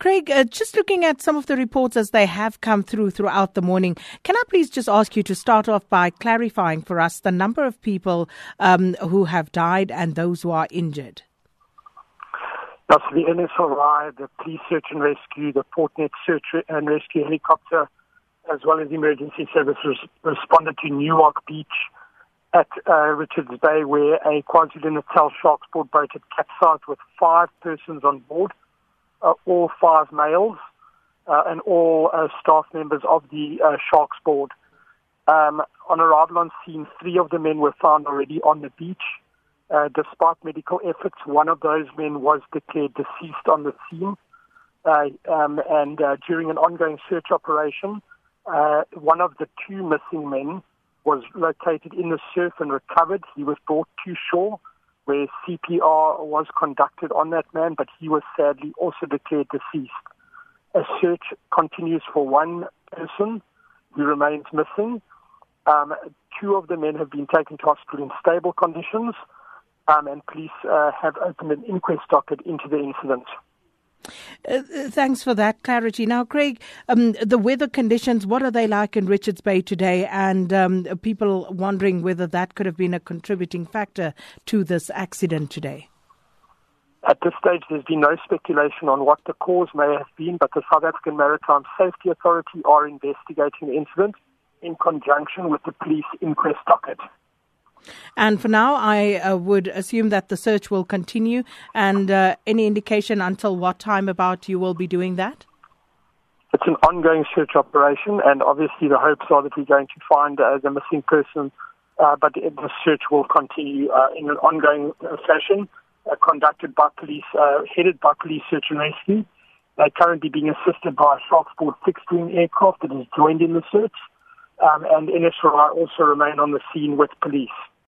Craig, uh, just looking at some of the reports as they have come through throughout the morning, can I please just ask you to start off by clarifying for us the number of people um, who have died and those who are injured? That's the NSRI, the police search and rescue, the Portnet search and rescue helicopter, as well as emergency services responded to Newark Beach at uh, Richards Bay, where a KwaZulu-Natal Sharks Board boat had capsized with five persons on board, all five males, uh, and all uh, staff members of the uh, Sharks Board. Um, on arrival on scene, three of the men were found already on the beach. Uh, despite medical efforts, one of those men was declared deceased on the scene. Um, and during an ongoing search operation, one of the two missing men was located in the surf and recovered. He was brought to shore where CPR was conducted on that man, but he was sadly also declared deceased. A search continues for one person who remains missing. Um, two of the men have been taken to hospital in stable conditions, um, and police uh, have opened an inquest docket into the incident. Uh, thanks for that clarity. Now, Craig, um, the weather conditions, what are they like in Richards Bay today? And um, people wondering whether that could have been a contributing factor to this accident today. At this stage, there's been no speculation on what the cause may have been, but the South African Maritime Safety Authority are investigating the incident in conjunction with the police inquest docket. And for now, I uh, would assume that the search will continue. And uh, any indication until what time about you will be doing that? It's an ongoing search operation, and obviously the hopes are that we're going to find uh, the missing person. Uh, but the search will continue uh, in an ongoing uh, fashion, conducted by police, headed by police search and rescue. They're currently being assisted by a Sharks Board fixed-wing aircraft that has joined in the search um, and NSRI also remain on the scene with police.